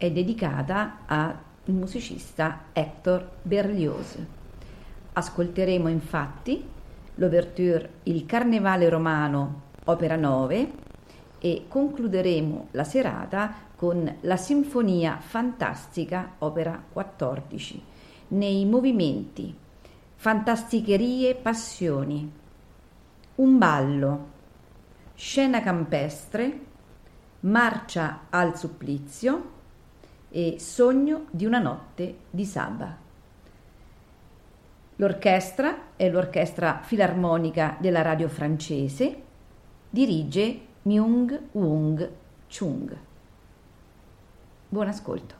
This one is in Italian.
è dedicata al musicista Hector Berlioz. Ascolteremo infatti l'ouverture Il Carnevale Romano, opera 9, e concluderemo la serata con la Sinfonia Fantastica, opera 14, nei movimenti Fantasticherie Passioni, Un ballo, Scena campestre, Marcia al supplizio e Sogno di una notte di Saba. L'orchestra è l'Orchestra Filarmonica della Radio francese, dirige Myung Wung Chung. Buon ascolto.